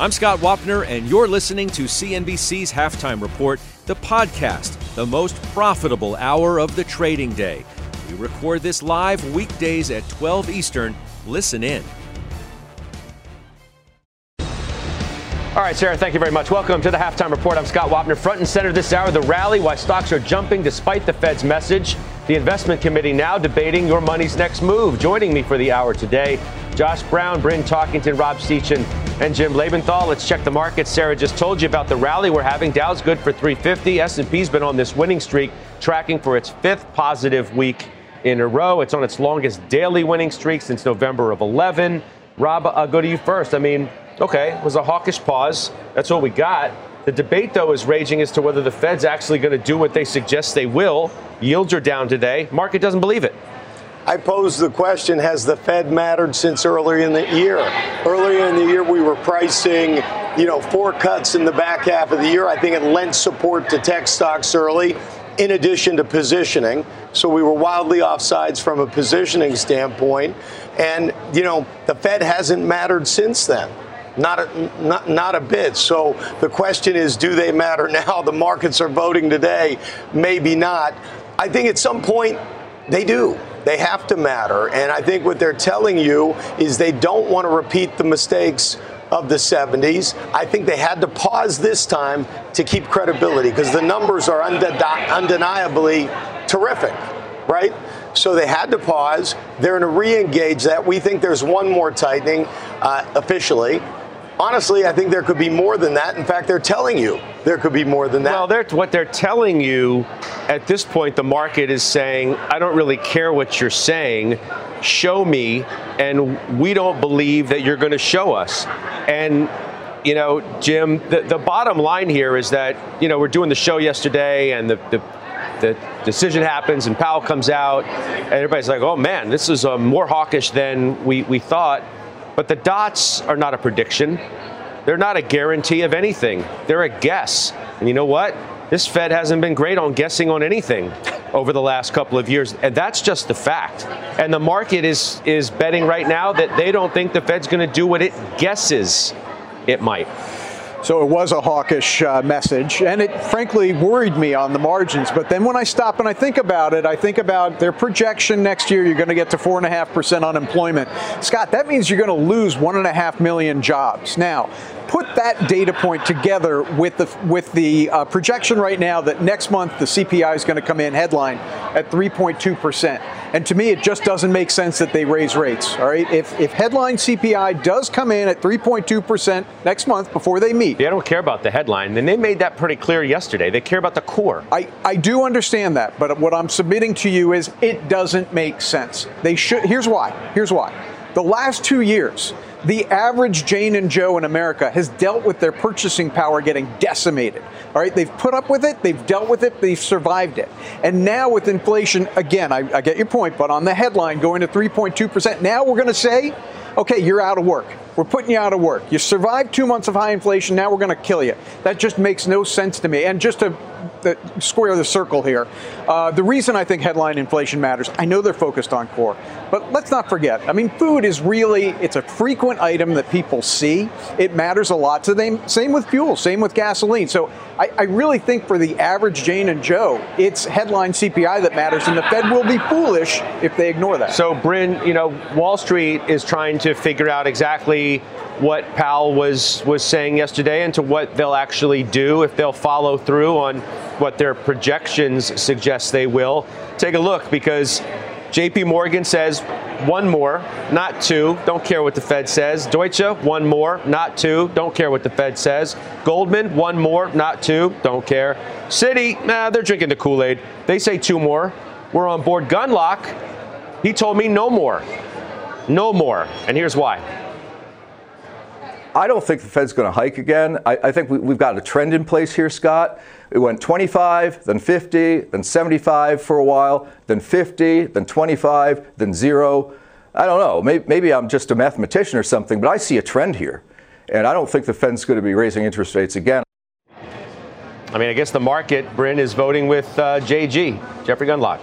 I'm Scott Wapner, and you're listening to CNBC's Halftime Report, the podcast, the most profitable hour of the trading day. We record this live weekdays at 12 Eastern. Listen in. All right, Sarah, thank you very much. Welcome to the Halftime Report. I'm Scott Wapner. Front and center this hour, the rally, why stocks are jumping despite the Fed's message. The investment committee now debating your money's next move. Joining me for the hour today, Josh Brown, Bryn Talkington, Rob Sechan, and Jim Lebenthal. Let's check the market. Sarah just told you about the rally we're having. Dow's good for 350. S&P's been on this winning streak, tracking for its fifth positive week in a row. It's on its longest daily winning streak since November of 11. Rob, I'll go to you first. I mean, okay, it was a hawkish pause. That's what we got. The debate, though, is raging as to whether the Fed's actually going to do what they suggest they will. Yields are down today. Market doesn't believe it. I pose the question Has the Fed mattered since earlier in the year? Earlier in the year, we were pricing, you know, four cuts in the back half of the year. I think it lent support to tech stocks early, in addition to positioning. So we were wildly offsides from a positioning standpoint. And, you know, the Fed hasn't mattered since then. Not a, not, not a bit. So the question is, do they matter now? The markets are voting today. Maybe not. I think at some point they do. They have to matter. And I think what they're telling you is they don't want to repeat the mistakes of the 70s. I think they had to pause this time to keep credibility because the numbers are undeniably terrific, right? So they had to pause. They're going to re engage that. We think there's one more tightening uh, officially. Honestly, I think there could be more than that. In fact, they're telling you there could be more than that. Well, they're, what they're telling you at this point, the market is saying, I don't really care what you're saying. Show me, and we don't believe that you're going to show us. And you know, Jim, the, the bottom line here is that, you know, we're doing the show yesterday and the, the the decision happens and Powell comes out, and everybody's like, oh man, this is uh, more hawkish than we, we thought. But the dots are not a prediction. They're not a guarantee of anything. They're a guess. And you know what? This Fed hasn't been great on guessing on anything over the last couple of years, and that's just the fact. And the market is is betting right now that they don't think the Fed's going to do what it guesses it might. So it was a hawkish uh, message, and it frankly worried me on the margins. But then when I stop and I think about it, I think about their projection next year, you're going to get to 4.5% unemployment. Scott, that means you're going to lose 1.5 million jobs. Now, put that data point together with the with the uh, projection right now that next month the CPI is going to come in headline at 3.2 percent. And to me, it just doesn't make sense that they raise rates. All right, if if headline CPI does come in at 3.2 percent next month before they meet, they don't care about the headline, and they made that pretty clear yesterday. They care about the core. I I do understand that, but what I'm submitting to you is it doesn't make sense. They should. Here's why. Here's why. The last two years, the average Jane and Joe in America has dealt with their purchasing power getting decimated. All right, they've put up with it, they've dealt with it, they've survived it. And now with inflation, again, I, I get your point, but on the headline going to 3.2%, now we're going to say, okay, you're out of work. We're putting you out of work. You survived two months of high inflation, now we're going to kill you. That just makes no sense to me. And just to the square the circle here. Uh, the reason I think headline inflation matters, I know they're focused on core, but let's not forget. I mean, food is really it's a frequent item that people see. It matters a lot to them. Same with fuel. Same with gasoline. So I, I really think for the average Jane and Joe, it's headline CPI that matters, and the Fed will be foolish if they ignore that. So, Bryn, you know, Wall Street is trying to figure out exactly what Powell was was saying yesterday and to what they'll actually do if they'll follow through on what their projections suggest they will. Take a look because JP Morgan says one more, not two. Don't care what the Fed says. Deutsche, one more, not two. Don't care what the Fed says. Goldman, one more, not two. Don't care. Citi, nah, they're drinking the Kool Aid. They say two more. We're on board. Gundlach, he told me no more. No more. And here's why. I don't think the Fed's going to hike again. I, I think we, we've got a trend in place here, Scott. It went 25, then 50, then 75 for a while, then 50, then 25, then zero. I don't know. Maybe, maybe, I'm just a mathematician or something, but I see a trend here. And I don't think the Fed's going to be raising interest rates again. I mean, I guess the market, Bryn, is voting with uh, JG, Jeffrey Gundlach.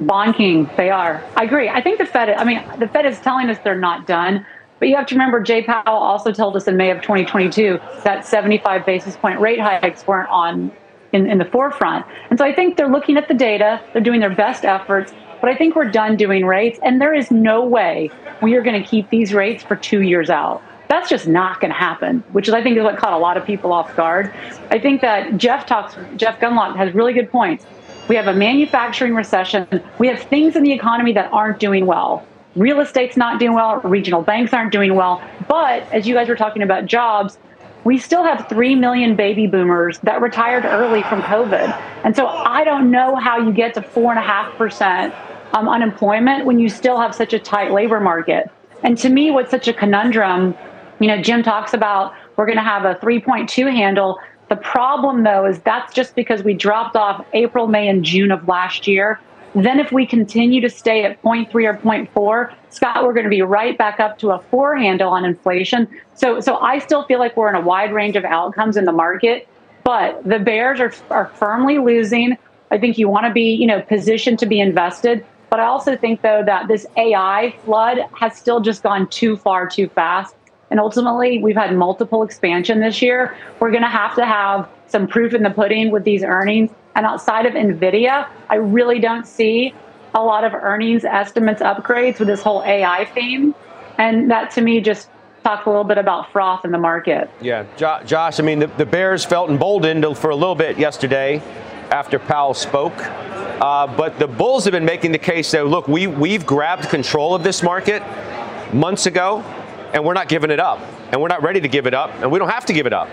Bonking, they are. I agree. I think the Fed, I mean, the Fed is telling us they're not done. But you have to remember, Jay Powell also told us in May of 2022 that 75 basis point rate hikes weren't on in, in the forefront. And so I think they're looking at the data, they're doing their best efforts, but I think we're done doing rates. And there is no way we are going to keep these rates for two years out. That's just not going to happen, which is, I think, is what caught a lot of people off guard. I think that Jeff talks, Jeff Gundlach has really good points. We have a manufacturing recession. We have things in the economy that aren't doing well real estate's not doing well, regional banks aren't doing well. But as you guys were talking about jobs, we still have 3 million baby boomers that retired early from COVID. And so I don't know how you get to 4.5% um, unemployment when you still have such a tight labor market. And to me, what's such a conundrum, you know, Jim talks about we're going to have a 3.2 handle. The problem, though, is that's just because we dropped off April, May, and June of last year. Then, if we continue to stay at 0.3 or 0.4, Scott, we're going to be right back up to a four handle on inflation. So, so I still feel like we're in a wide range of outcomes in the market, but the bears are, are firmly losing. I think you want to be, you know, positioned to be invested. But I also think, though, that this AI flood has still just gone too far too fast. And ultimately, we've had multiple expansion this year. We're going to have to have some proof in the pudding with these earnings. And outside of NVIDIA, I really don't see a lot of earnings estimates upgrades with this whole AI theme. And that to me just talks a little bit about froth in the market. Yeah, Josh, I mean, the, the Bears felt emboldened for a little bit yesterday after Powell spoke. Uh, but the Bulls have been making the case that, look, we, we've grabbed control of this market months ago, and we're not giving it up. And we're not ready to give it up, and we don't have to give it up.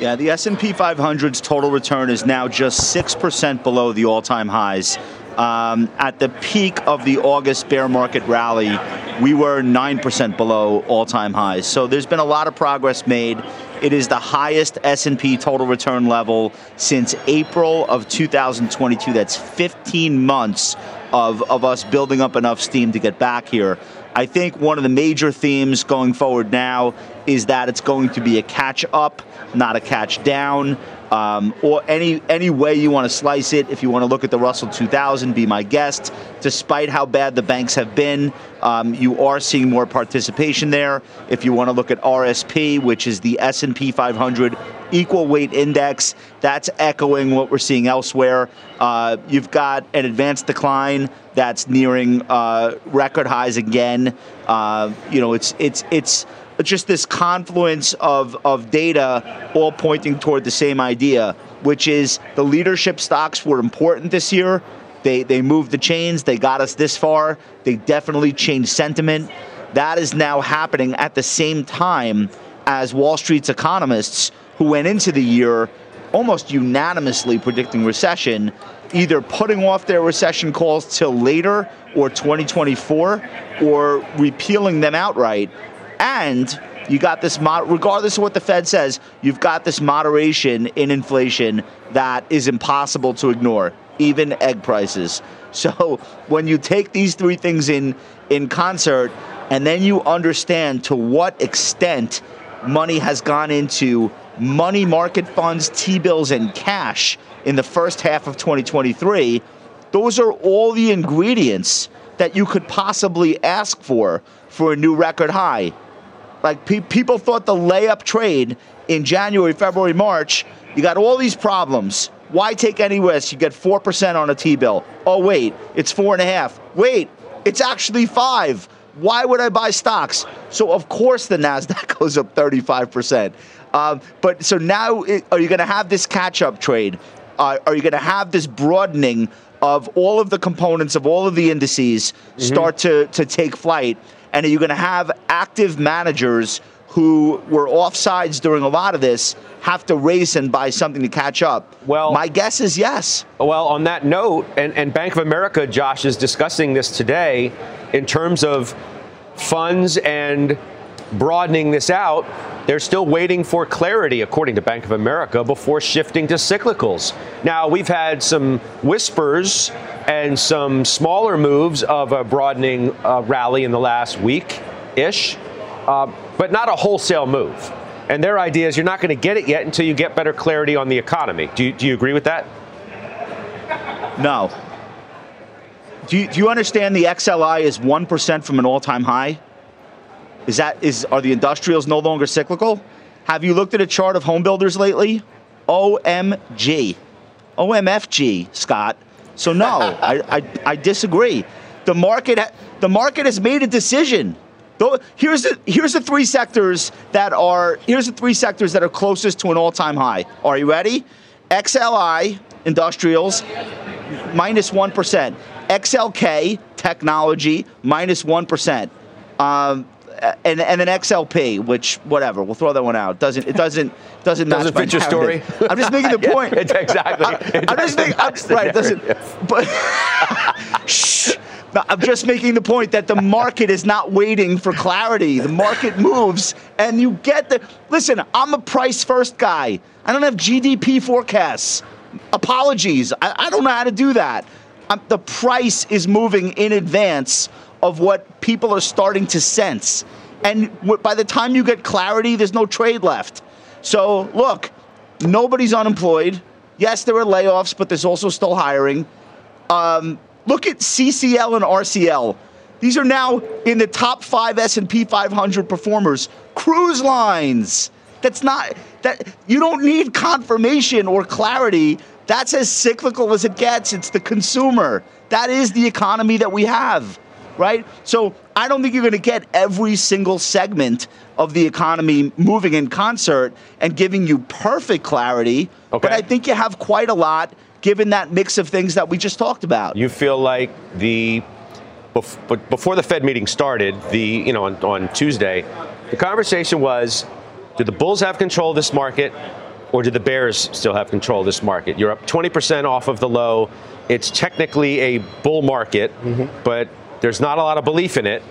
Yeah, the S&P 500's total return is now just 6% below the all-time highs. Um, at the peak of the August bear market rally, we were 9% below all-time highs. So there's been a lot of progress made. It is the highest S&P total return level since April of 2022. That's 15 months of, of us building up enough steam to get back here. I think one of the major themes going forward now is that it's going to be a catch up, not a catch down. Um, or any any way you want to slice it. If you want to look at the Russell 2000, be my guest. Despite how bad the banks have been, um, you are seeing more participation there. If you want to look at RSP, which is the S&P 500 equal weight index, that's echoing what we're seeing elsewhere. Uh, you've got an advanced decline that's nearing uh, record highs again. Uh, you know, it's it's it's just this confluence of, of data all pointing toward the same idea, which is the leadership stocks were important this year. They, they moved the chains, they got us this far, they definitely changed sentiment. That is now happening at the same time as Wall Street's economists, who went into the year almost unanimously predicting recession, either putting off their recession calls till later or 2024 or repealing them outright and you got this, regardless of what the Fed says, you've got this moderation in inflation that is impossible to ignore, even egg prices. So when you take these three things in, in concert, and then you understand to what extent money has gone into money market funds, T bills, and cash in the first half of 2023, those are all the ingredients that you could possibly ask for for a new record high. Like pe- people thought the layup trade in January, February, March, you got all these problems. Why take any risk? You get 4% on a T bill. Oh, wait, it's four and a half. Wait, it's actually five. Why would I buy stocks? So, of course, the NASDAQ goes up 35%. Um, but so now, it, are you going to have this catch up trade? Uh, are you going to have this broadening of all of the components of all of the indices mm-hmm. start to, to take flight? And are you going to have active managers who were offsides during a lot of this have to race and buy something to catch up? Well, my guess is yes. Well, on that note, and, and Bank of America, Josh, is discussing this today in terms of funds and broadening this out, they're still waiting for clarity, according to Bank of America, before shifting to cyclicals. Now, we've had some whispers and some smaller moves of a broadening uh, rally in the last week ish, uh, but not a wholesale move. And their idea is you're not going to get it yet until you get better clarity on the economy. Do you, do you agree with that? No. Do you, do you understand the XLI is 1% from an all time high? Is that is are the industrials no longer cyclical? Have you looked at a chart of home builders lately? OMG. OMFG, Scott. So no, I, I, I disagree. The market the market has made a decision. Here's the here's the three sectors that are here's the three sectors that are closest to an all-time high. Are you ready? XLI industrials minus one percent. XLK technology minus one percent. Um, Uh, and and then XLP, which whatever, we'll throw that one out. Doesn't it doesn't doesn't doesn't fit your story? I'm just making the point. yeah, exactly. I, am just making I'm, right. Doesn't. But shh. No, I'm just making the point that the market is not waiting for clarity. The market moves, and you get the. Listen, I'm a price first guy. I don't have GDP forecasts. Apologies. I, I don't know how to do that. I'm, the price is moving in advance of what people are starting to sense. And by the time you get clarity, there's no trade left. So, look, nobody's unemployed. Yes, there are layoffs, but there's also still hiring. Um, look at CCL and RCL. These are now in the top five S&P 500 performers. Cruise lines. That's not that you don't need confirmation or clarity. That's as cyclical as it gets. It's the consumer. That is the economy that we have right? So I don't think you're going to get every single segment of the economy moving in concert and giving you perfect clarity. Okay. But I think you have quite a lot given that mix of things that we just talked about. You feel like the before the Fed meeting started, the you know on, on Tuesday, the conversation was, do the bulls have control of this market, or do the bears still have control of this market? You're up 20% off of the low. It's technically a bull market, mm-hmm. but there's not a lot of belief in it,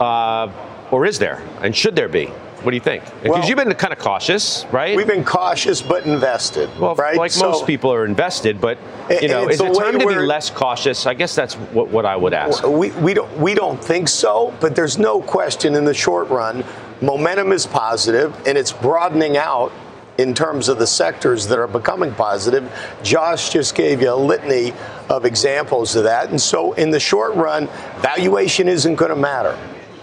uh, or is there? And should there be? What do you think? Because well, you've been kind of cautious, right? We've been cautious but invested. Well, right? like so, most people are invested, but you know, is it time to be less cautious? I guess that's what, what I would ask. We, we don't we don't think so, but there's no question in the short run, momentum is positive and it's broadening out in terms of the sectors that are becoming positive. Josh just gave you a litany of examples of that. And so, in the short run, valuation isn't going to matter.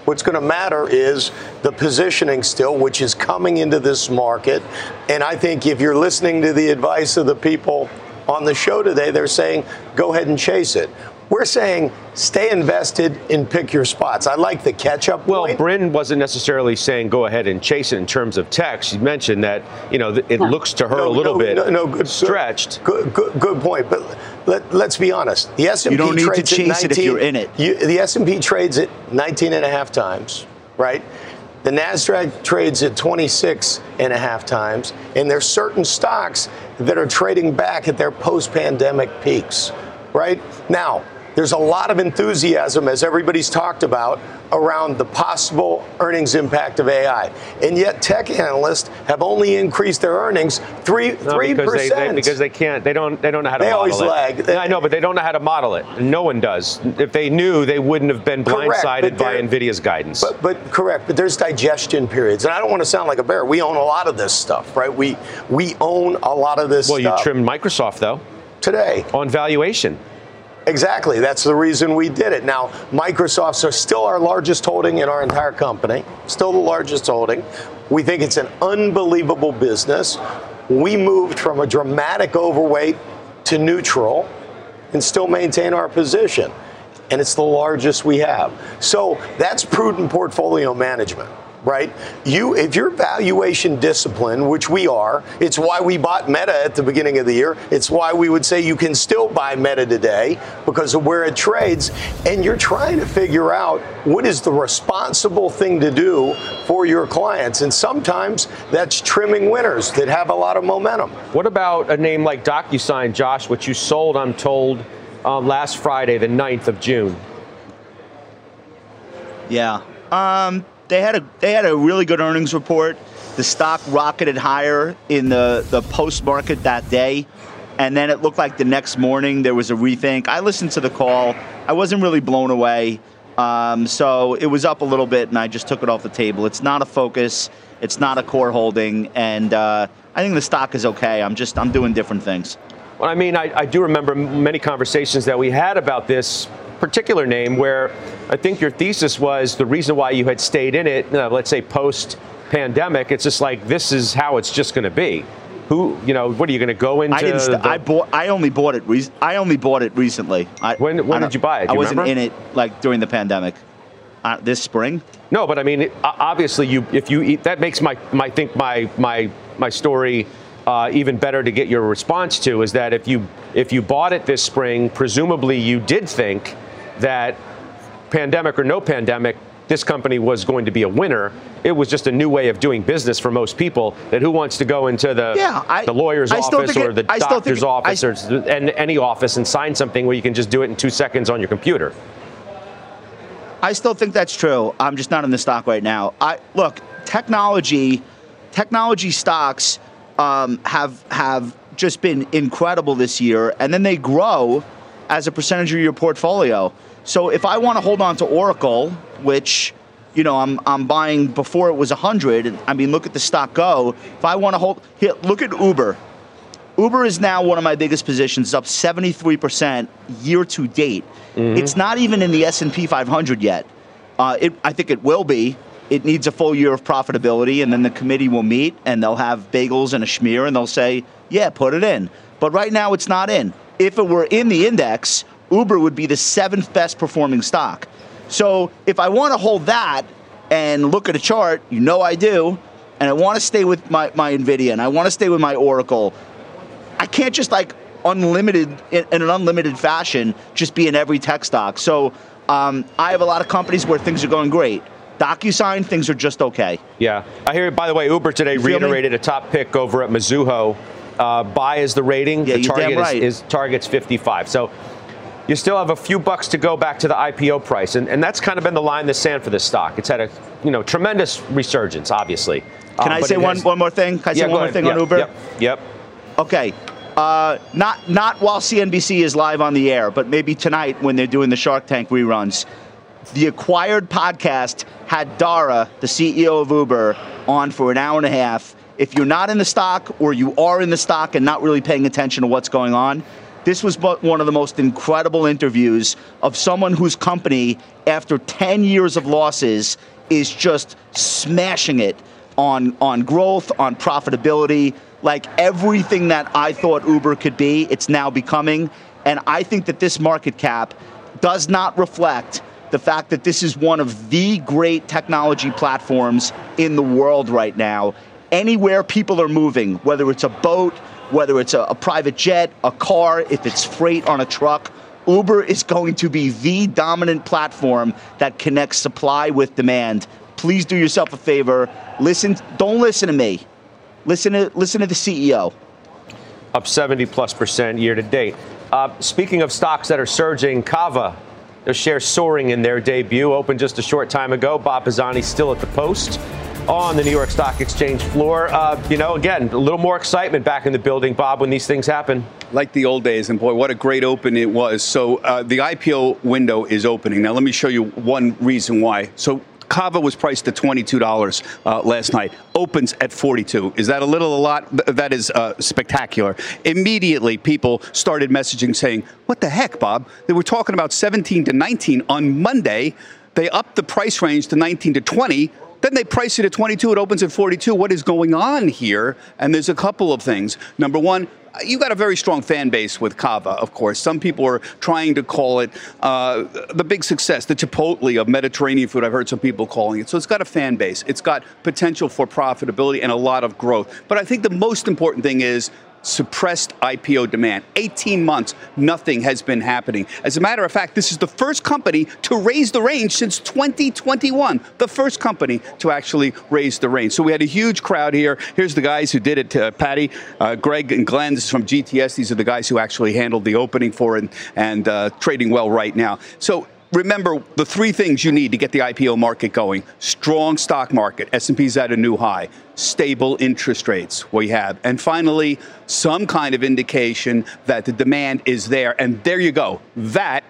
What's going to matter is the positioning still, which is coming into this market. And I think if you're listening to the advice of the people on the show today, they're saying go ahead and chase it. We're saying stay invested and pick your spots. I like the catch up. Well, Bryn wasn't necessarily saying go ahead and chase it in terms of tech. She mentioned that you know it looks to her no, a little no, bit no, no, good, stretched. Good, good, good point. But let, us be honest. The S&P you don't need trades to chase 19, it if you're in it. You, the S&P trades at 19 and a half times, right? The NASDAQ trades at 26 and a half times, and there's certain stocks that are trading back at their post pandemic peaks, right? Now, there's a lot of enthusiasm, as everybody's talked about, around the possible earnings impact of AI. And yet, tech analysts have only increased their earnings three three no, percent because they can't. They don't. They don't know how to. They model always it. lag. I know, but they don't know how to model it. No one does. If they knew, they wouldn't have been blindsided by Nvidia's guidance. But, but correct. But there's digestion periods, and I don't want to sound like a bear. We own a lot of this stuff, right? We we own a lot of this. Well, stuff. you trimmed Microsoft though today on valuation. Exactly. That's the reason we did it. Now, Microsoft's are still our largest holding in our entire company, still the largest holding. We think it's an unbelievable business. We moved from a dramatic overweight to neutral and still maintain our position. And it's the largest we have. So that's prudent portfolio management right? You, if you're valuation discipline, which we are, it's why we bought Meta at the beginning of the year. It's why we would say you can still buy Meta today because of where it trades. And you're trying to figure out what is the responsible thing to do for your clients. And sometimes that's trimming winners that have a lot of momentum. What about a name like DocuSign, Josh, which you sold, I'm told, um, last Friday, the 9th of June? Yeah. Um, they had a they had a really good earnings report. The stock rocketed higher in the the post market that day, and then it looked like the next morning there was a rethink. I listened to the call. I wasn't really blown away. Um, so it was up a little bit, and I just took it off the table. It's not a focus. It's not a core holding, and uh, I think the stock is okay. I'm just I'm doing different things. Well, I mean, I, I do remember many conversations that we had about this particular name where I think your thesis was the reason why you had stayed in it, uh, let's say post pandemic, it's just like this is how it's just going to be. Who, you know, what are you going to go into? I didn't. St- the- I bought. I only bought it. Re- I only bought it recently. I, When- when I did you buy it? I wasn't remember? in it like during the pandemic. Uh, this spring. No, but I mean, it- obviously, you if you eat that makes my my think my my my story uh, even better to get your response to is that if you if you bought it this spring, presumably you did think that pandemic or no pandemic, this company was going to be a winner. It was just a new way of doing business for most people. That who wants to go into the Yeah, I- the lawyer's I office or it- the I doctor's office or and any office and sign something where you can just do it in two seconds on your computer. I still think that's true. I'm just not in the stock right now. I look technology, technology stocks um, have have just been incredible this year, and then they grow as a percentage of your portfolio. So if I want to hold on to Oracle, which you know I'm I'm buying before it was 100, I mean look at the stock go. If I want to hold, here, look at Uber. Uber is now one of my biggest positions, it's up 73% year to date. It's not even in the S&P 500 yet. Uh, it, I think it will be. It needs a full year of profitability, and then the committee will meet, and they'll have bagels and a schmear, and they'll say, yeah, put it in. But right now, it's not in. If it were in the index, Uber would be the seventh best performing stock. So if I want to hold that and look at a chart, you know I do, and I want to stay with my, my NVIDIA, and I want to stay with my Oracle, I can't just like unlimited in, in an unlimited fashion just be in every tech stock. So um, I have a lot of companies where things are going great. DocuSign, things are just okay. Yeah, I hear. By the way, Uber today feel me? reiterated a top pick over at Mizuho. Uh, buy is the rating. Yeah, the you're damn target right. is, is targets 55. So you still have a few bucks to go back to the IPO price, and, and that's kind of been the line in the sand for this stock. It's had a you know tremendous resurgence, obviously. Can Uh, I say one, has- one more thing? Can I Yeah, say one more thing Yep, on Uber? Yep. Yep. Okay. Uh, not not while CNBC is live on the air, but maybe tonight when they're doing the Shark Tank reruns. The acquired podcast had Dara, the CEO of Uber, on for an hour and a half. If you're not in the stock or you are in the stock and not really paying attention to what's going on, this was bo- one of the most incredible interviews of someone whose company, after 10 years of losses, is just smashing it on on growth, on profitability, like everything that I thought Uber could be, it's now becoming. And I think that this market cap does not reflect the fact that this is one of the great technology platforms in the world right now. Anywhere people are moving, whether it's a boat, whether it's a, a private jet, a car, if it's freight on a truck, Uber is going to be the dominant platform that connects supply with demand. Please do yourself a favor. Listen, don't listen to me. Listen to listen to the CEO. up 70 plus percent year to date. Uh, speaking of stocks that are surging, Cava, their shares soaring in their debut, opened just a short time ago. Bob Pisani still at the post on the New York Stock Exchange floor. Uh, you know, again, a little more excitement back in the building, Bob, when these things happen. like the old days. And boy, what a great open it was. So uh, the IPO window is opening. Now, let me show you one reason why. So Cava was priced at $22 uh, last night, opens at 42. Is that a little, a lot? That is uh, spectacular. Immediately, people started messaging saying, What the heck, Bob? They were talking about 17 to 19 on Monday. They upped the price range to 19 to 20. Then they price it at 22. It opens at 42. What is going on here? And there's a couple of things. Number one, you got a very strong fan base with Cava, of course. Some people are trying to call it uh, the big success, the Chipotle of Mediterranean food. I've heard some people calling it. So it's got a fan base. It's got potential for profitability and a lot of growth. But I think the most important thing is suppressed IPO demand. 18 months, nothing has been happening. As a matter of fact, this is the first company to raise the range since 2021. The first company to actually raise the range. So we had a huge crowd here. Here's the guys who did it uh, Patty, uh, Greg, and Glenn. This is from GTS. These are the guys who actually handled the opening for it and, and uh, trading well right now. So remember the three things you need to get the IPO market going: strong stock market, S&P's at a new high, stable interest rates we have, and finally some kind of indication that the demand is there. And there you go. That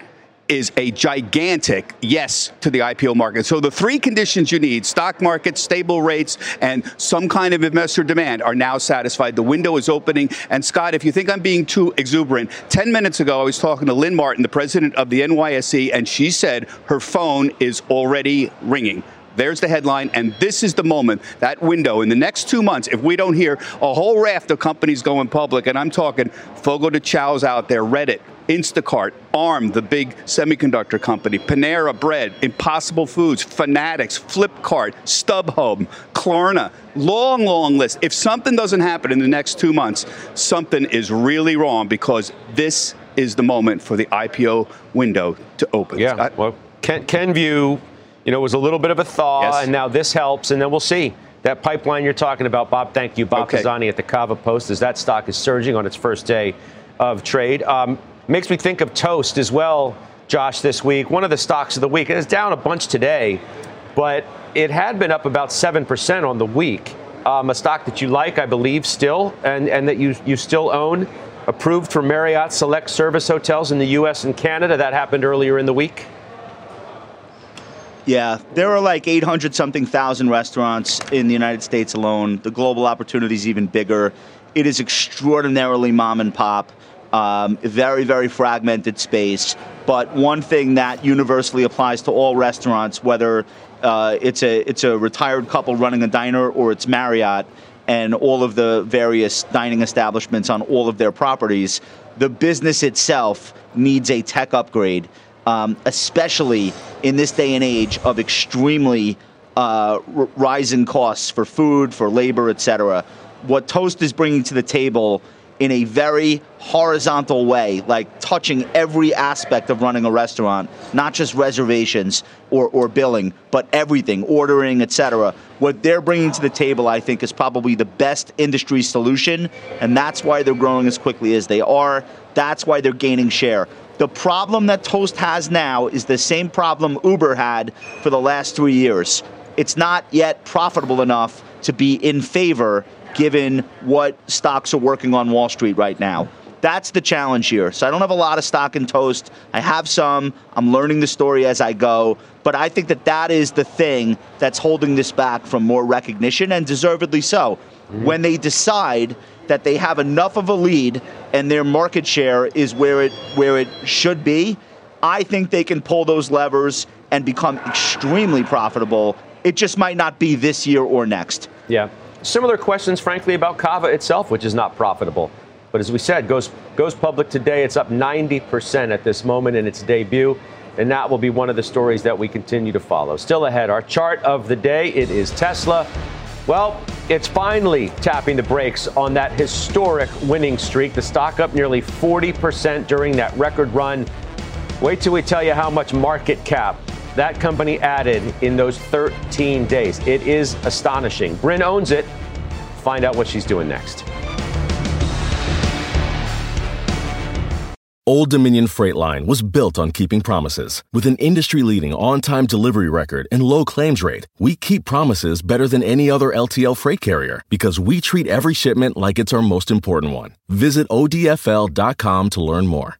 is a gigantic yes to the IPO market. So the three conditions you need stock market, stable rates, and some kind of investor demand are now satisfied. The window is opening. And Scott, if you think I'm being too exuberant, 10 minutes ago I was talking to Lynn Martin, the president of the NYSE, and she said her phone is already ringing. There's the headline, and this is the moment, that window. In the next two months, if we don't hear a whole raft of companies going public, and I'm talking Fogo de Chao's out there, Reddit, Instacart, ARM, the big semiconductor company, Panera Bread, Impossible Foods, Fanatics, Flipkart, StubHub, Klarna. Long, long list. If something doesn't happen in the next two months, something is really wrong because this is the moment for the IPO window to open. Yeah. I, well, Ken, Kenvue, you know, was a little bit of a thaw, yes. and now this helps, and then we'll see. That pipeline you're talking about, Bob, thank you. Bob okay. Pisani at the Cava Post, as that stock is surging on its first day of trade. Um, Makes me think of Toast as well, Josh, this week. One of the stocks of the week. Is down a bunch today, but it had been up about 7% on the week. Um, a stock that you like, I believe, still, and, and that you, you still own, approved for Marriott Select Service hotels in the U.S. and Canada. That happened earlier in the week. Yeah, there are like 800 something thousand restaurants in the United States alone. The global opportunity is even bigger. It is extraordinarily mom and pop. Um, very, very fragmented space. But one thing that universally applies to all restaurants, whether uh, it's a it's a retired couple running a diner or it's Marriott and all of the various dining establishments on all of their properties, the business itself needs a tech upgrade, um, especially in this day and age of extremely uh, r- rising costs for food, for labor, etc. What Toast is bringing to the table in a very horizontal way, like touching every aspect of running a restaurant, not just reservations or, or billing, but everything, ordering, etc. What they're bringing to the table, I think, is probably the best industry solution, and that's why they're growing as quickly as they are. That's why they're gaining share. The problem that Toast has now is the same problem Uber had for the last three years. It's not yet profitable enough to be in favor given what stocks are working on Wall Street right now. That's the challenge here. So I don't have a lot of stock in Toast. I have some. I'm learning the story as I go. But I think that that is the thing that's holding this back from more recognition, and deservedly so. Mm-hmm. When they decide that they have enough of a lead and their market share is where it where it should be, I think they can pull those levers and become extremely profitable. It just might not be this year or next. Yeah. Similar questions, frankly, about Cava itself, which is not profitable. But as we said, goes goes public today. It's up 90% at this moment in its debut, and that will be one of the stories that we continue to follow. Still ahead, our chart of the day. It is Tesla. Well, it's finally tapping the brakes on that historic winning streak. The stock up nearly 40% during that record run. Wait till we tell you how much market cap that company added in those 13 days. It is astonishing. Bryn owns it. Find out what she's doing next. Old Dominion Freight Line was built on keeping promises. With an industry leading on time delivery record and low claims rate, we keep promises better than any other LTL freight carrier because we treat every shipment like it's our most important one. Visit ODFL.com to learn more.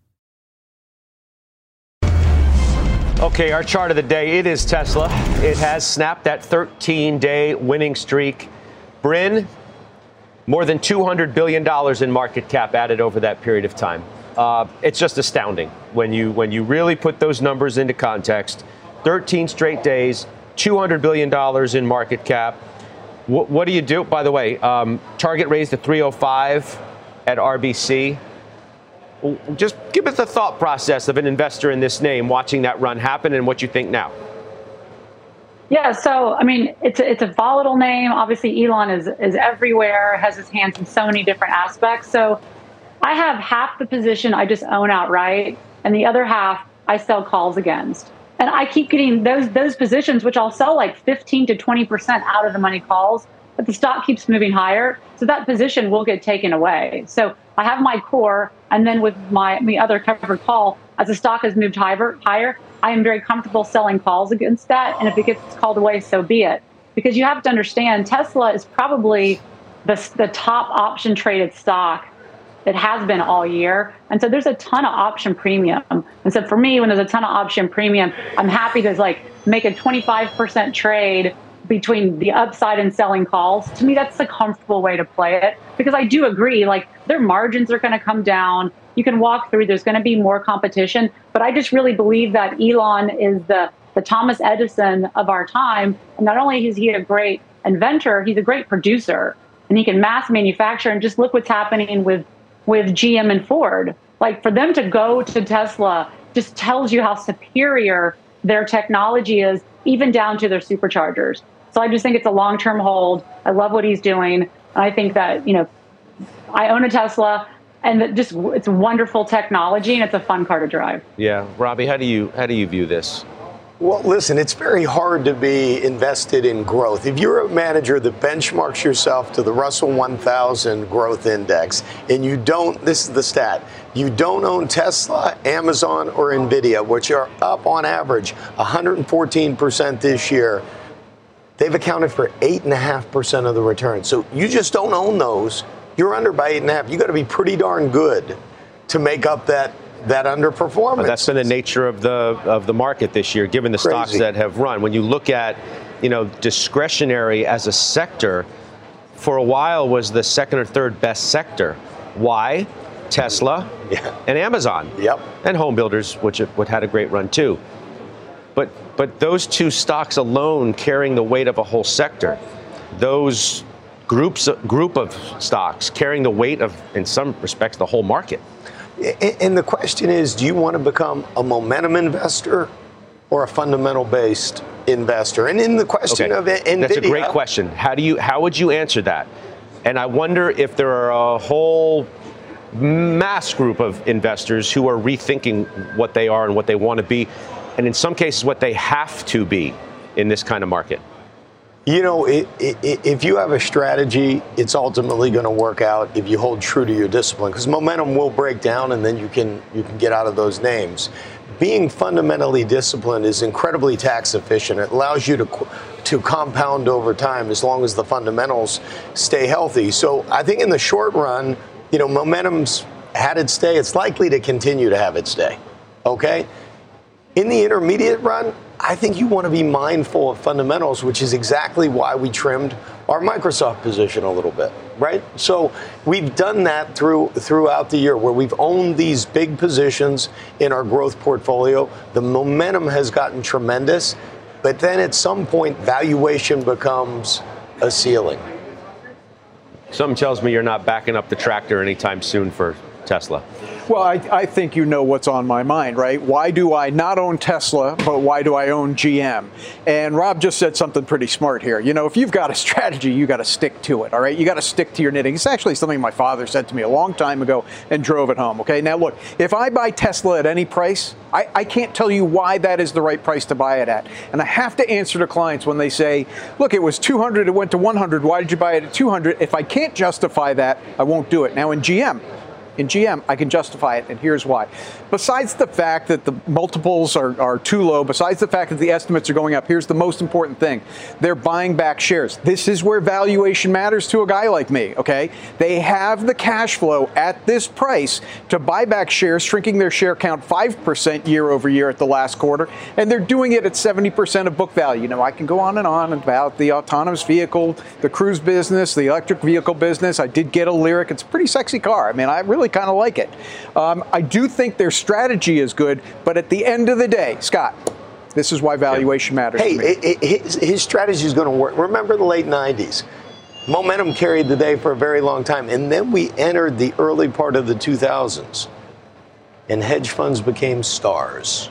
Okay, our chart of the day, it is Tesla. It has snapped that 13 day winning streak. Bryn, more than $200 billion in market cap added over that period of time. Uh, it's just astounding when you when you really put those numbers into context. 13 straight days, 200 billion dollars in market cap. What, what, do you do? By the way, um, Target raised to 305 at RBC. Just give us the thought process of an investor in this name watching that run happen and what you think now. Yeah, so I mean, it's a, it's a volatile name. Obviously, Elon is is everywhere, has his hands in so many different aspects. So, I have half the position I just own outright, and the other half I sell calls against. And I keep getting those those positions, which I'll sell like 15 to 20 percent out of the money calls, but the stock keeps moving higher, so that position will get taken away. So I have my core, and then with my the other covered call, as the stock has moved higher, higher, I am very comfortable selling calls against that. And if it gets called away, so be it. Because you have to understand, Tesla is probably the, the top option traded stock it has been all year. And so there's a ton of option premium. And so for me, when there's a ton of option premium, I'm happy to like make a 25% trade between the upside and selling calls. To me, that's the comfortable way to play it because I do agree, like their margins are going to come down. You can walk through, there's going to be more competition. But I just really believe that Elon is the, the Thomas Edison of our time. And not only is he a great inventor, he's a great producer and he can mass manufacture. And just look what's happening with, with GM and Ford. Like for them to go to Tesla just tells you how superior their technology is, even down to their superchargers. So I just think it's a long term hold. I love what he's doing. And I think that, you know, I own a Tesla and just it's wonderful technology and it's a fun car to drive. Yeah. Robbie, how do you how do you view this? Well, listen, it's very hard to be invested in growth. If you're a manager that benchmarks yourself to the Russell 1000 growth index and you don't, this is the stat, you don't own Tesla, Amazon, or Nvidia, which are up on average 114% this year, they've accounted for 8.5% of the return. So you just don't own those. You're under by 8.5. You've got to be pretty darn good to make up that that underperformance. That's been the nature of the of the market this year, given the Crazy. stocks that have run. When you look at, you know, discretionary as a sector, for a while was the second or third best sector. Why? Tesla yeah. and Amazon. Yep. And home builders, which which had a great run too. But but those two stocks alone carrying the weight of a whole sector. Those groups group of stocks carrying the weight of in some respects the whole market. And the question is do you want to become a momentum investor or a fundamental based investor? And in the question okay. of Nvidia. That's a great question. How, do you, how would you answer that? And I wonder if there are a whole mass group of investors who are rethinking what they are and what they want to be, and in some cases, what they have to be in this kind of market. You know, it, it, if you have a strategy, it's ultimately going to work out if you hold true to your discipline. Because momentum will break down, and then you can you can get out of those names. Being fundamentally disciplined is incredibly tax efficient. It allows you to to compound over time as long as the fundamentals stay healthy. So I think in the short run, you know, momentum's had its day. It's likely to continue to have its day. Okay. In the intermediate run, I think you want to be mindful of fundamentals, which is exactly why we trimmed our Microsoft position a little bit, right? So we've done that through throughout the year where we've owned these big positions in our growth portfolio. The momentum has gotten tremendous, but then at some point valuation becomes a ceiling. Something tells me you're not backing up the tractor anytime soon for Tesla. Well, I, I, think you know what's on my mind, right? Why do I not own Tesla, but why do I own GM? And Rob just said something pretty smart here. You know, if you've got a strategy, you got to stick to it, all right? You got to stick to your knitting. It's actually something my father said to me a long time ago and drove it home, okay? Now, look, if I buy Tesla at any price, I, I can't tell you why that is the right price to buy it at. And I have to answer to clients when they say, look, it was 200, it went to 100, why did you buy it at 200? If I can't justify that, I won't do it. Now, in GM, in GM, I can justify it, and here's why. Besides the fact that the multiples are, are too low, besides the fact that the estimates are going up, here's the most important thing. They're buying back shares. This is where valuation matters to a guy like me, okay? They have the cash flow at this price to buy back shares, shrinking their share count 5% year over year at the last quarter, and they're doing it at 70% of book value. Now, I can go on and on about the autonomous vehicle, the cruise business, the electric vehicle business. I did get a Lyriq. It's a pretty sexy car. I mean, I really kind of like it. Um, I do think their strategy is good, but at the end of the day, Scott, this is why valuation matters. Hey, his, his strategy is going to work. Remember the late 90s? Momentum carried the day for a very long time. And then we entered the early part of the 2000s, and hedge funds became stars.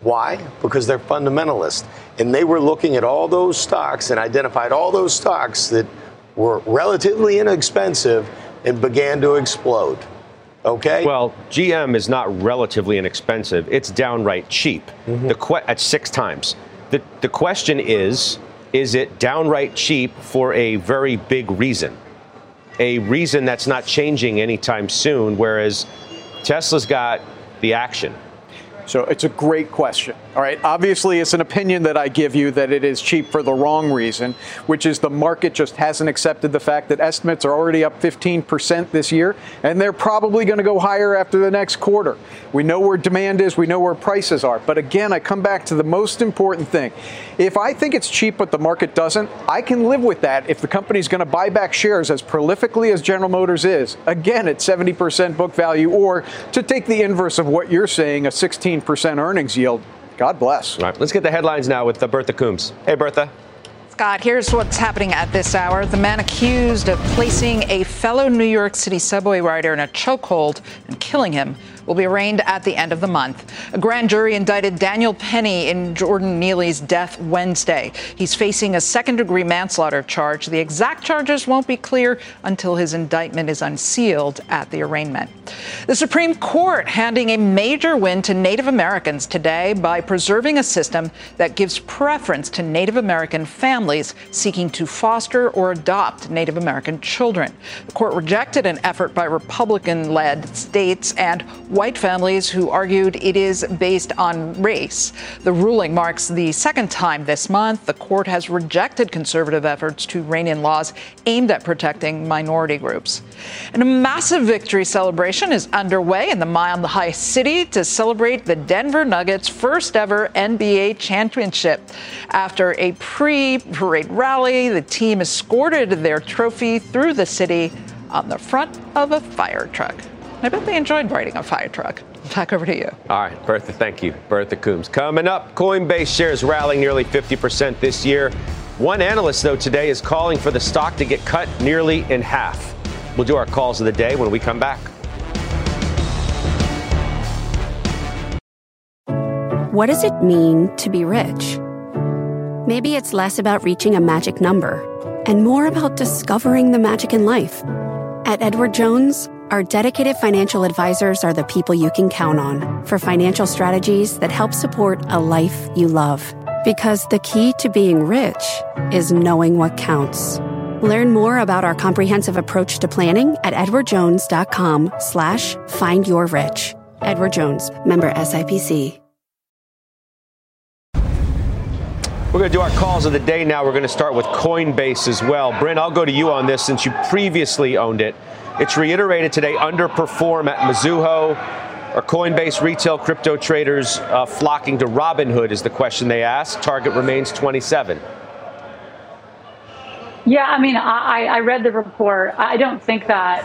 Why? Because they're fundamentalists. And they were looking at all those stocks and identified all those stocks that were relatively inexpensive and began to explode. Okay. Well, GM is not relatively inexpensive; it's downright cheap. Mm-hmm. The que- at six times. The the question is, is it downright cheap for a very big reason? A reason that's not changing anytime soon. Whereas Tesla's got the action. So it's a great question. All right. Obviously, it's an opinion that I give you that it is cheap for the wrong reason, which is the market just hasn't accepted the fact that estimates are already up 15% this year, and they're probably going to go higher after the next quarter. We know where demand is, we know where prices are. But again, I come back to the most important thing. If I think it's cheap but the market doesn't, I can live with that if the company's going to buy back shares as prolifically as General Motors is, again at 70% book value, or to take the inverse of what you're saying, a 16% earnings yield. God bless. All right, let's get the headlines now with uh, Bertha Coombs. Hey, Bertha. Scott, here's what's happening at this hour. The man accused of placing a fellow New York City subway rider in a chokehold and killing him will be arraigned at the end of the month. A grand jury indicted Daniel Penny in Jordan Neely's death Wednesday. He's facing a second degree manslaughter charge. The exact charges won't be clear until his indictment is unsealed at the arraignment. The Supreme Court handing a major win to Native Americans today by preserving a system that gives preference to Native American families seeking to foster or adopt Native American children. The court rejected an effort by Republican led states and white families who argued it is based on race. The ruling marks the second time this month the court has rejected conservative efforts to rein in laws aimed at protecting minority groups. And a massive victory celebration is underway in the Mile High City to celebrate the Denver Nuggets' first ever NBA championship. After a pre parade rally, the team escorted their trophy through the city on the front of a fire truck. I bet they enjoyed riding a fire truck. Back over to you. All right, Bertha, thank you. Bertha Coombs. Coming up, Coinbase shares rallying nearly 50% this year. One analyst, though, today is calling for the stock to get cut nearly in half. We'll do our calls of the day when we come back. What does it mean to be rich? Maybe it's less about reaching a magic number and more about discovering the magic in life. At Edward Jones, our dedicated financial advisors are the people you can count on for financial strategies that help support a life you love. Because the key to being rich is knowing what counts. Learn more about our comprehensive approach to planning at edwardjones.com slash find your rich. Edward Jones, member SIPC. We're going to do our calls of the day now. We're going to start with Coinbase as well. Bryn, I'll go to you on this since you previously owned it. It's reiterated today underperform at Mizuho. Are Coinbase retail crypto traders uh, flocking to Robinhood? Is the question they ask. Target remains 27. Yeah, I mean, I, I read the report. I don't think that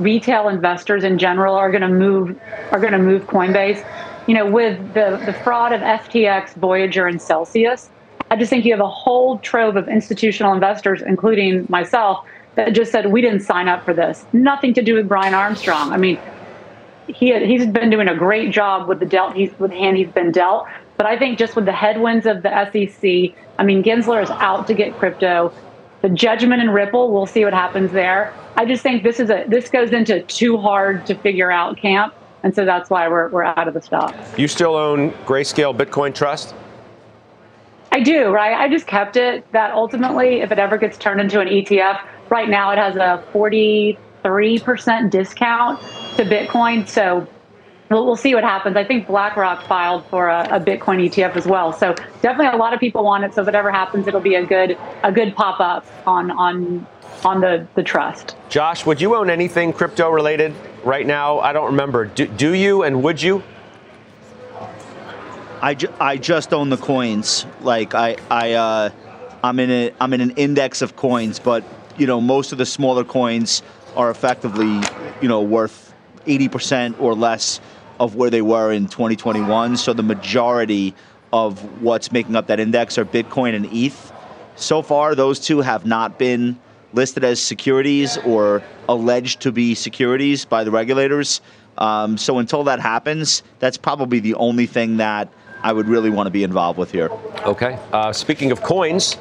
retail investors in general are going to move are going to move Coinbase. You know, with the the fraud of FTX, Voyager, and Celsius, I just think you have a whole trove of institutional investors, including myself, that just said we didn't sign up for this. Nothing to do with Brian Armstrong. I mean, he he's been doing a great job with the dealt he's with hand he's been dealt. But I think just with the headwinds of the SEC, I mean, Gensler is out to get crypto. The judgment in Ripple, we'll see what happens there. I just think this is a this goes into too hard to figure out camp, and so that's why we're we're out of the stock. You still own Grayscale Bitcoin Trust? I do, right? I just kept it. That ultimately, if it ever gets turned into an ETF, right now it has a 40 3% discount to Bitcoin. So we'll, we'll see what happens. I think BlackRock filed for a, a, Bitcoin ETF as well. So definitely a lot of people want it. So whatever happens, it'll be a good a good pop up on on on the, the trust. Josh, would you own anything crypto related right now? I don't remember. Do, do you and would you? I, ju- I just own the coins. Like I I uh, I'm in a I'm in an index of coins, but you know most of the smaller coins are effectively you know worth 80% or less of where they were in 2021. So the majority of what's making up that index are Bitcoin and ETH. So far, those two have not been listed as securities or alleged to be securities by the regulators. Um, so until that happens, that's probably the only thing that I would really want to be involved with here. Okay. Uh, speaking of coins,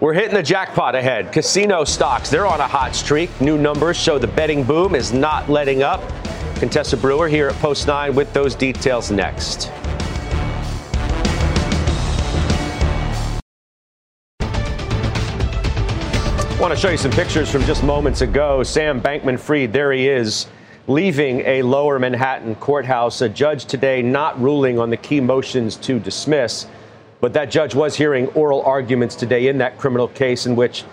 we're hitting the jackpot ahead. Casino stocks, they're on a hot streak. New numbers show the betting boom is not letting up. Contessa Brewer here at Post 9 with those details next. I want to show you some pictures from just moments ago. Sam Bankman Fried, there he is, leaving a lower Manhattan courthouse. A judge today not ruling on the key motions to dismiss, but that judge was hearing oral arguments today in that criminal case in which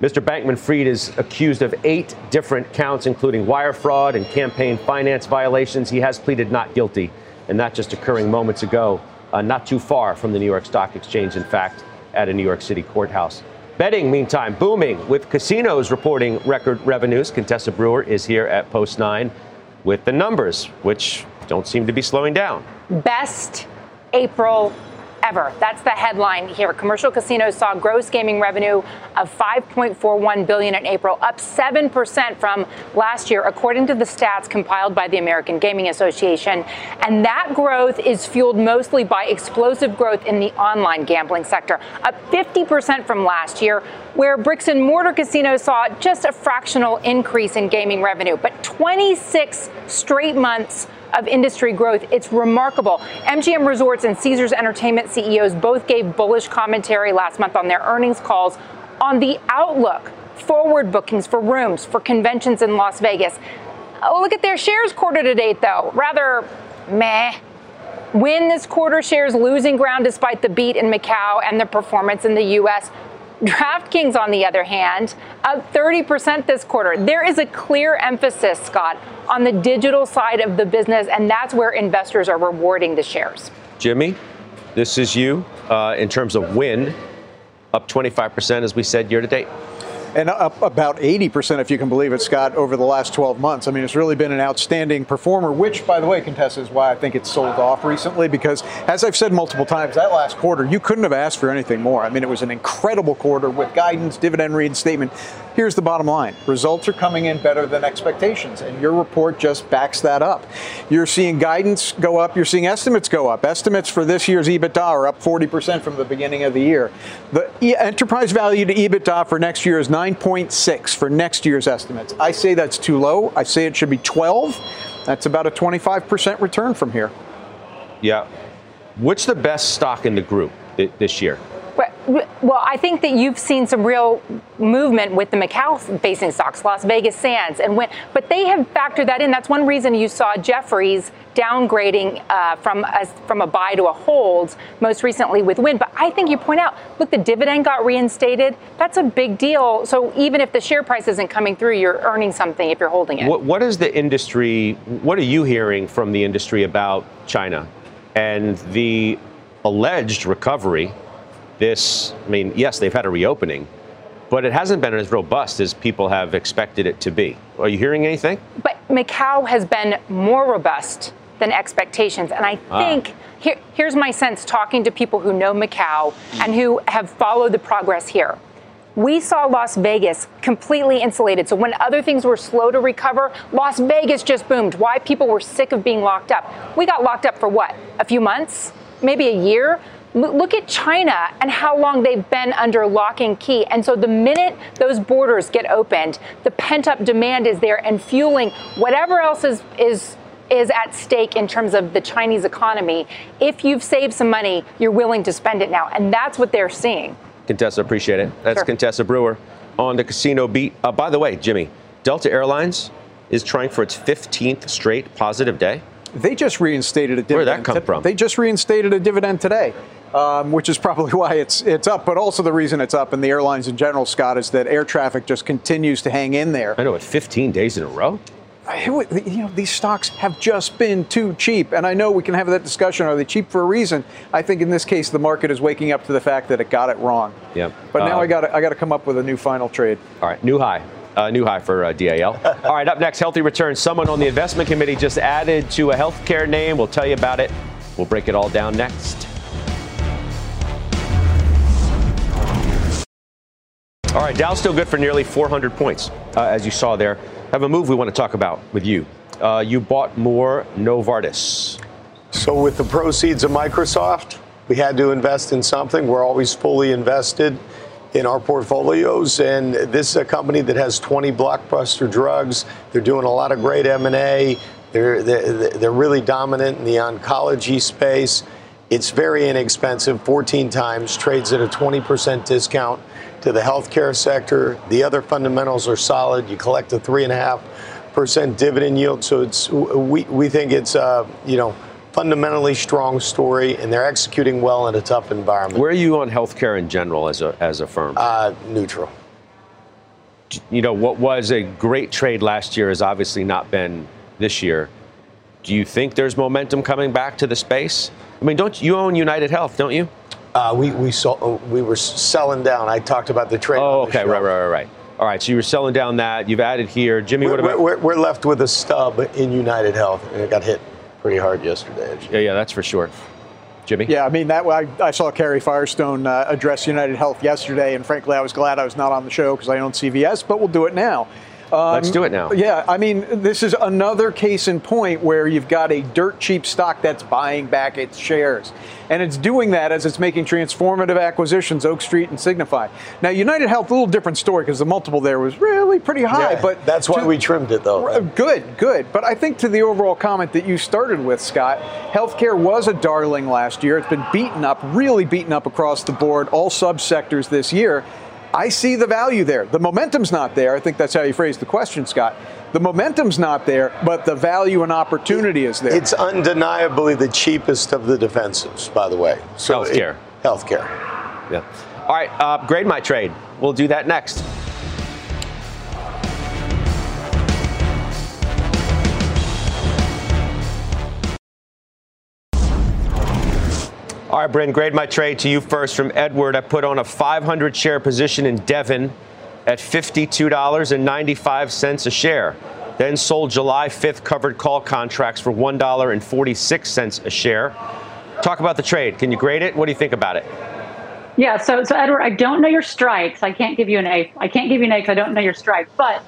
Mr. Bankman Fried is accused of eight different counts, including wire fraud and campaign finance violations. He has pleaded not guilty, and that just occurring moments ago, uh, not too far from the New York Stock Exchange, in fact, at a New York City courthouse. Betting, meantime, booming with casinos reporting record revenues. Contessa Brewer is here at Post 9 with the numbers, which don't seem to be slowing down. Best April ever. That's the headline here. Commercial casinos saw gross gaming revenue of 5.41 billion in April, up 7% from last year, according to the stats compiled by the American Gaming Association. And that growth is fueled mostly by explosive growth in the online gambling sector, up 50% from last year, where bricks and mortar casinos saw just a fractional increase in gaming revenue, but 26 straight months of industry growth. It's remarkable. MGM Resorts and Caesars Entertainment CEOs both gave bullish commentary last month on their earnings calls on the outlook, forward bookings for rooms, for conventions in Las Vegas. Oh, look at their shares quarter to date, though. Rather meh. Wynn this quarter shares losing ground despite the beat in Macau and the performance in the U.S. DraftKings, on the other hand, up 30% this quarter. There is a clear emphasis, Scott, on the digital side of the business, and that's where investors are rewarding the shares. Jimmy, this is you uh, in terms of Wynn, up 25%, as we said, year to date and up about 80%, if you can believe it, Scott, over the last 12 months. I mean, it's really been an outstanding performer, which, by the way, Contessa, is why I think it's sold off recently because, as I've said multiple times, that last quarter, you couldn't have asked for anything more. I mean, it was an incredible quarter with guidance, dividend reinstatement. Here's the bottom line results are coming in better than expectations, and your report just backs that up. You're seeing guidance go up, you're seeing estimates go up. Estimates for this year's EBITDA are up 40% from the beginning of the year. The enterprise value to EBITDA for next year is 9.6 for next year's estimates. I say that's too low. I say it should be 12. That's about a 25% return from here. Yeah. What's the best stock in the group this year? Well, I think that you've seen some real movement with the Macau-facing stocks, Las Vegas Sands, and Wynn, but they have factored that in. That's one reason you saw Jefferies downgrading uh, from a, from a buy to a hold most recently with Wynn. But I think you point out, look, the dividend got reinstated. That's a big deal. So even if the share price isn't coming through, you're earning something if you're holding it. What, what is the industry? What are you hearing from the industry about China and the alleged recovery? This, I mean, yes, they've had a reopening, but it hasn't been as robust as people have expected it to be. Are you hearing anything? But Macau has been more robust than expectations. And I ah. think ah. here, here's my sense talking to people who know Macau and who have followed the progress here. We saw Las Vegas completely insulated. So when other things were slow to recover, Las Vegas just boomed. Why people were sick of being locked up. We got locked up for what? A few months? Maybe a year? Look at China and how long they've been under lock and key. And so the minute those borders get opened, the pent up demand is there and fueling whatever else is, is is at stake in terms of the Chinese economy. If you've saved some money, you're willing to spend it now. And that's what they're seeing. Contessa, appreciate it. That's sure. Contessa Brewer on the casino beat. Uh, by the way, Jimmy, Delta Airlines is trying for its 15th straight positive day. They just reinstated a dividend. Where'd that come from? They just reinstated a dividend today. Um, which is probably why it's it's up, but also the reason it's up, and the airlines in general, Scott, is that air traffic just continues to hang in there. I know, at 15 days in a row. You know, these stocks have just been too cheap, and I know we can have that discussion. Are they cheap for a reason? I think in this case, the market is waking up to the fact that it got it wrong. Yeah. But now Uh, I got I got to come up with a new final trade. All right, new high. Uh, new high for uh, DAL. All right, up next, healthy returns. Someone on the investment committee just added to a healthcare name. We'll tell you about it. We'll break it all down next. All right, Dow's still good for nearly 400 points, uh, as you saw there. Have a move we want to talk about with you. Uh, you bought more Novartis. So, with the proceeds of Microsoft, we had to invest in something. We're always fully invested in our portfolios, and this is a company that has 20 blockbuster drugs. They're doing a lot of great M&A. They're, they're, they're really dominant in the oncology space. It's very inexpensive, 14 times, trades at a 20% discount to the healthcare sector. The other fundamentals are solid. You collect a three and a half percent dividend yield, so it's we we think it's uh, you know fundamentally strong story, and they're executing well in a tough environment. Where are you on healthcare in general as a as a firm? Uh, neutral. You know what was a great trade last year has obviously not been this year. Do you think there's momentum coming back to the space? I mean, don't you own United Health? Don't you? Uh, we we saw we were selling down. I talked about the trade. Oh, okay, right, right, right, right. All right, so you were selling down that. You've added here, Jimmy. We're, what about? we're, we're left with a stub in United Health, and it got hit pretty hard yesterday. Yeah, yeah, that's for sure. Jimmy? Yeah, I mean that. I, I saw Carrie Firestone uh, address United Health yesterday, and frankly, I was glad I was not on the show because I own CVS. But we'll do it now. Um, Let's do it now. Yeah, I mean, this is another case in point where you've got a dirt cheap stock that's buying back its shares. And it's doing that as it's making transformative acquisitions, Oak Street and Signify. Now, United Health, a little different story because the multiple there was really pretty high. Yeah, but that's why to- we trimmed it, though. Uh, Good, good. But I think to the overall comment that you started with, Scott, healthcare was a darling last year. It's been beaten up, really beaten up across the board, all subsectors this year. I see the value there. The momentum's not there. I think that's how you phrased the question, Scott. The momentum's not there, but the value and opportunity is there. It's undeniably the cheapest of the defensives, by the way. So Healthcare. it- healthcare. Yeah. All right, uh, grade my trade. We'll do that next. All right, Bryn, grade my trade to you first from Edward. I put on a 500 share position in Devon at $52.95 a share. Then sold July 5th covered call contracts for $1.46 a share. Talk about the trade. Can you grade it? What do you think about it? Yeah, so so Edward, I don't know your strikes. I can't give you an A. I can't give you an A because I don't know your strike. But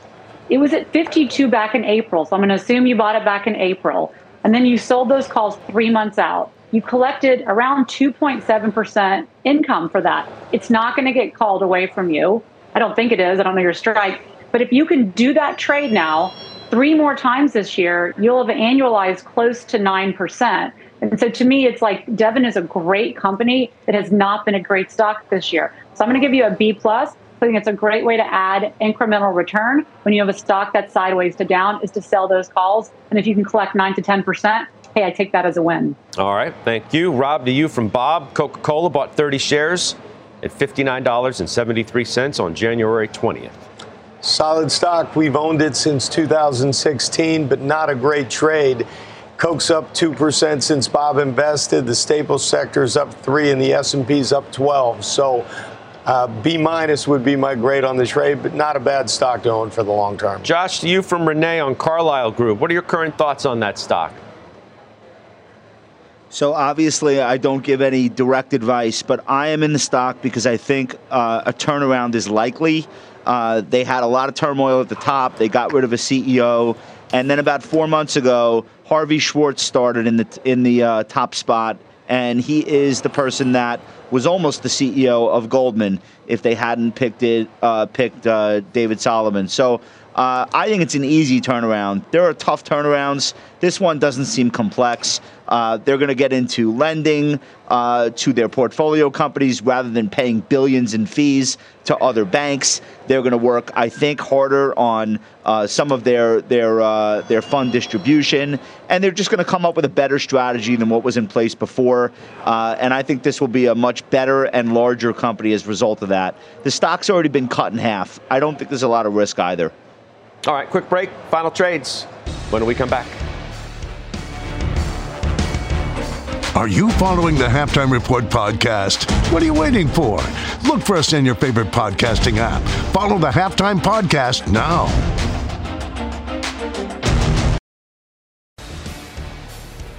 it was at 52 back in April, so I'm going to assume you bought it back in April, and then you sold those calls three months out. You collected around 2.7% income for that. It's not going to get called away from you. I don't think it is. I don't know your strike. But if you can do that trade now three more times this year, you'll have annualized close to 9%. And so to me, it's like Devon is a great company that has not been a great stock this year. So I'm going to give you a B plus. I think it's a great way to add incremental return when you have a stock that's sideways to down is to sell those calls. And if you can collect nine to 10%, hey, I take that as a win. All right, thank you. Rob, to you from Bob. Coca Cola bought 30 shares at $59.73 on January 20th. Solid stock. We've owned it since 2016, but not a great trade. Coke's up 2% since Bob invested. The staples sector is up 3 and the S&P's up 12. So uh, B minus would be my grade on the trade, but not a bad stock to own for the long term. Josh, to you from Renee on Carlyle Group. What are your current thoughts on that stock? So obviously, I don't give any direct advice, but I am in the stock because I think uh, a turnaround is likely. Uh, they had a lot of turmoil at the top. They got rid of a CEO, and then about four months ago, Harvey Schwartz started in the in the uh, top spot, and he is the person that was almost the CEO of Goldman if they hadn't picked it uh, picked uh, David Solomon. So Uh, I think it's an easy turnaround. There are tough turnarounds. This one doesn't seem complex. Uh, they're going to get into lending uh, to their portfolio companies rather than paying billions in fees to other banks. They're going to work, I think, harder on uh, some of their their uh, their fund distribution, and they're just going to come up with a better strategy than what was in place before. Uh, and I think this will be a much better and larger company as a result of that. The stock's already been cut in half. I don't think there's a lot of risk either. All right, quick break. Final trades. When we come back. Are you following the Halftime Report podcast? What are you waiting for? Look for us in your favorite podcasting app. Follow the Halftime Podcast now.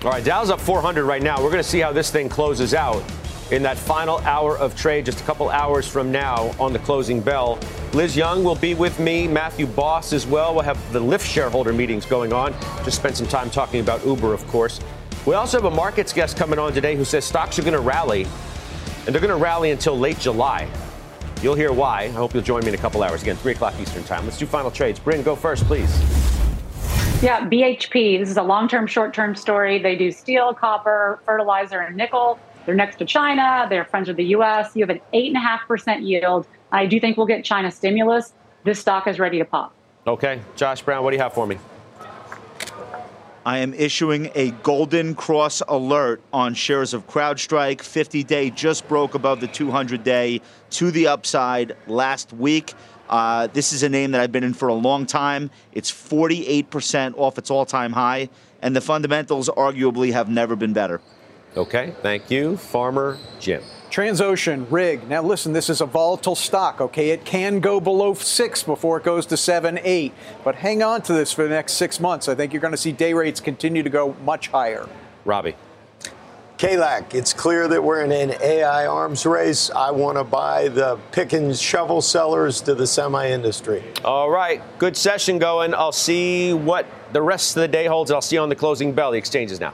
All right, Dow's up 400 right now. We're going to see how this thing closes out in that final hour of trade, just a couple hours from now on the closing bell. Liz Young will be with me, Matthew Boss as well. We'll have the Lyft shareholder meetings going on. Just spent some time talking about Uber, of course. We also have a markets guest coming on today who says stocks are going to rally, and they're going to rally until late July. You'll hear why. I hope you'll join me in a couple hours. Again, 3 o'clock Eastern Time. Let's do final trades. Bryn, go first, please. Yeah, BHP. This is a long term, short term story. They do steel, copper, fertilizer, and nickel. They're next to China. They're friends with the U.S. You have an 8.5% yield. I do think we'll get China stimulus. This stock is ready to pop. Okay. Josh Brown, what do you have for me? I am issuing a golden cross alert on shares of CrowdStrike. 50 day just broke above the 200 day to the upside last week. Uh, this is a name that I've been in for a long time. It's 48% off its all time high, and the fundamentals arguably have never been better. Okay, thank you. Farmer Jim. Transocean rig. Now listen, this is a volatile stock, okay? It can go below six before it goes to seven, eight. But hang on to this for the next six months. I think you're going to see day rates continue to go much higher. Robbie. KLAC, it's clear that we're in an AI arms race. I want to buy the pick and shovel sellers to the semi industry. All right, good session going. I'll see what the rest of the day holds. I'll see you on the closing bell. The exchange is now.